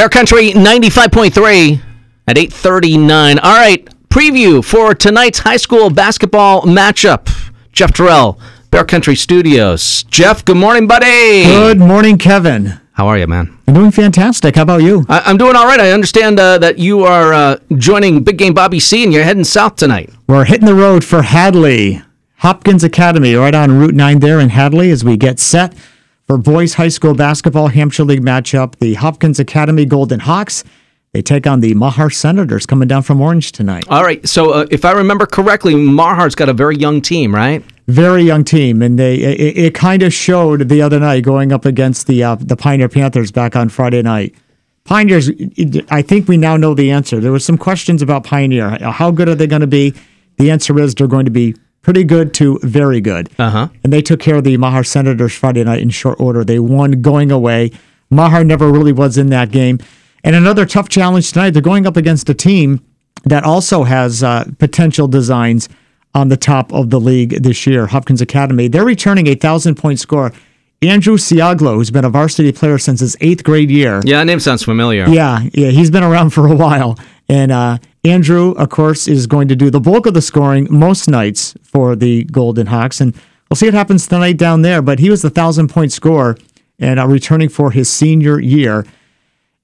Bear Country 95.3 at 8:39. All right, preview for tonight's high school basketball matchup. Jeff Terrell, Bear Country Studios. Jeff, good morning, buddy. Good morning, Kevin. How are you, man? I'm doing fantastic. How about you? I- am doing all right. I understand uh, that you are uh, joining Big Game Bobby C, and you're heading south tonight. We're hitting the road for Hadley Hopkins Academy, right on Route 9 there in Hadley, as we get set for boys high school basketball Hampshire League matchup. The Hopkins Academy Golden Hawks. They take on the Mahar Senators coming down from Orange tonight. All right. So, uh, if I remember correctly, Mahar's got a very young team, right? Very young team, and they it, it kind of showed the other night going up against the uh, the Pioneer Panthers back on Friday night. Pioneers, I think we now know the answer. There was some questions about Pioneer. How good are they going to be? The answer is they're going to be pretty good to very good. Uh-huh. And they took care of the Mahar Senators Friday night in short order. They won going away. Mahar never really was in that game. And another tough challenge tonight. They're going up against a team that also has uh, potential designs on the top of the league this year, Hopkins Academy. They're returning a thousand point score. Andrew Siaglo, who's been a varsity player since his eighth grade year. Yeah, that name sounds familiar. Yeah, yeah, he's been around for a while. And uh, Andrew, of course, is going to do the bulk of the scoring most nights for the Golden Hawks. And we'll see what happens tonight down there. But he was the thousand point scorer and uh, returning for his senior year.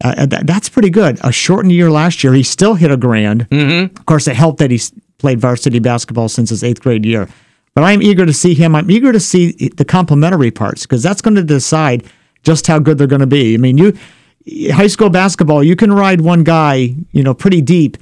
Uh, that, that's pretty good. A shortened year last year, he still hit a grand. Mm-hmm. Of course, it helped that he played varsity basketball since his eighth grade year. But I'm eager to see him. I'm eager to see the complementary parts because that's going to decide just how good they're going to be. I mean, you high school basketball, you can ride one guy, you know, pretty deep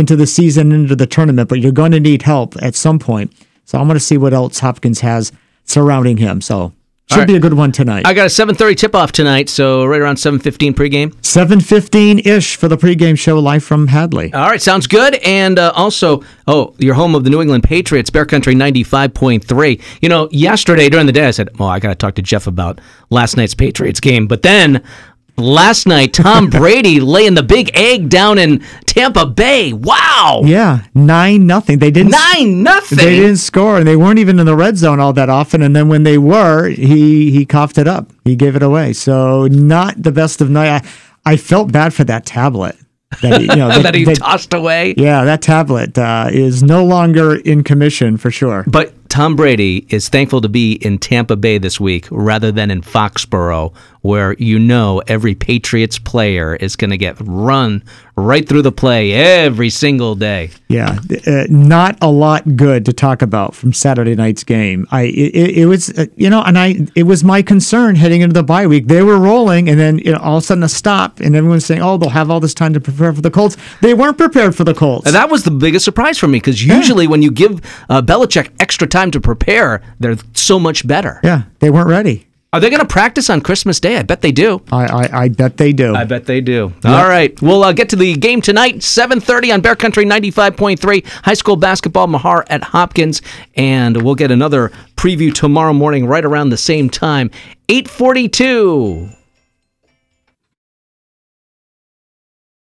into the season, into the tournament, but you're going to need help at some point. So I'm going to see what else Hopkins has surrounding him. So should right. be a good one tonight. I got a 7:30 tip-off tonight, so right around 7:15 pregame. 7:15 ish for the pregame show live from Hadley. All right, sounds good. And uh, also, oh, your home of the New England Patriots, Bear Country 95.3. You know, yesterday during the day, I said, "Well, I got to talk to Jeff about last night's Patriots game," but then last night, Tom Brady laying the big egg down in Tampa Bay. Wow. Yeah, nine nothing. They didn't nine nothing. They didn't score, and they weren't even in the red zone all that often. And then when they were, he he coughed it up. He gave it away. So not the best of night. I, I felt bad for that tablet. That he, you know, that, that he that, tossed away. Yeah, that tablet uh, is no longer in commission for sure. But Tom Brady is thankful to be in Tampa Bay this week rather than in Foxborough, where you know every Patriots player is going to get run right through the play every single day. Yeah, uh, not a lot good to talk about from Saturday night's game. I it, it was uh, you know, and I it was my concern heading into the bye week. They were rolling, and then you know, all of a sudden a stop, and everyone's saying, "Oh, they'll have all this time to prepare for the Colts." They weren't prepared for the Colts. And that was the biggest surprise for me because usually yeah. when you give uh, Belichick extra time time to prepare, they're so much better. Yeah, they weren't ready. Are they going to practice on Christmas Day? I bet they do. I I, I bet they do. I bet they do. Yep. All right, we'll uh, get to the game tonight, 7:30 on Bear Country 95.3, high school basketball, Mahar at Hopkins, and we'll get another preview tomorrow morning, right around the same time, 8:42.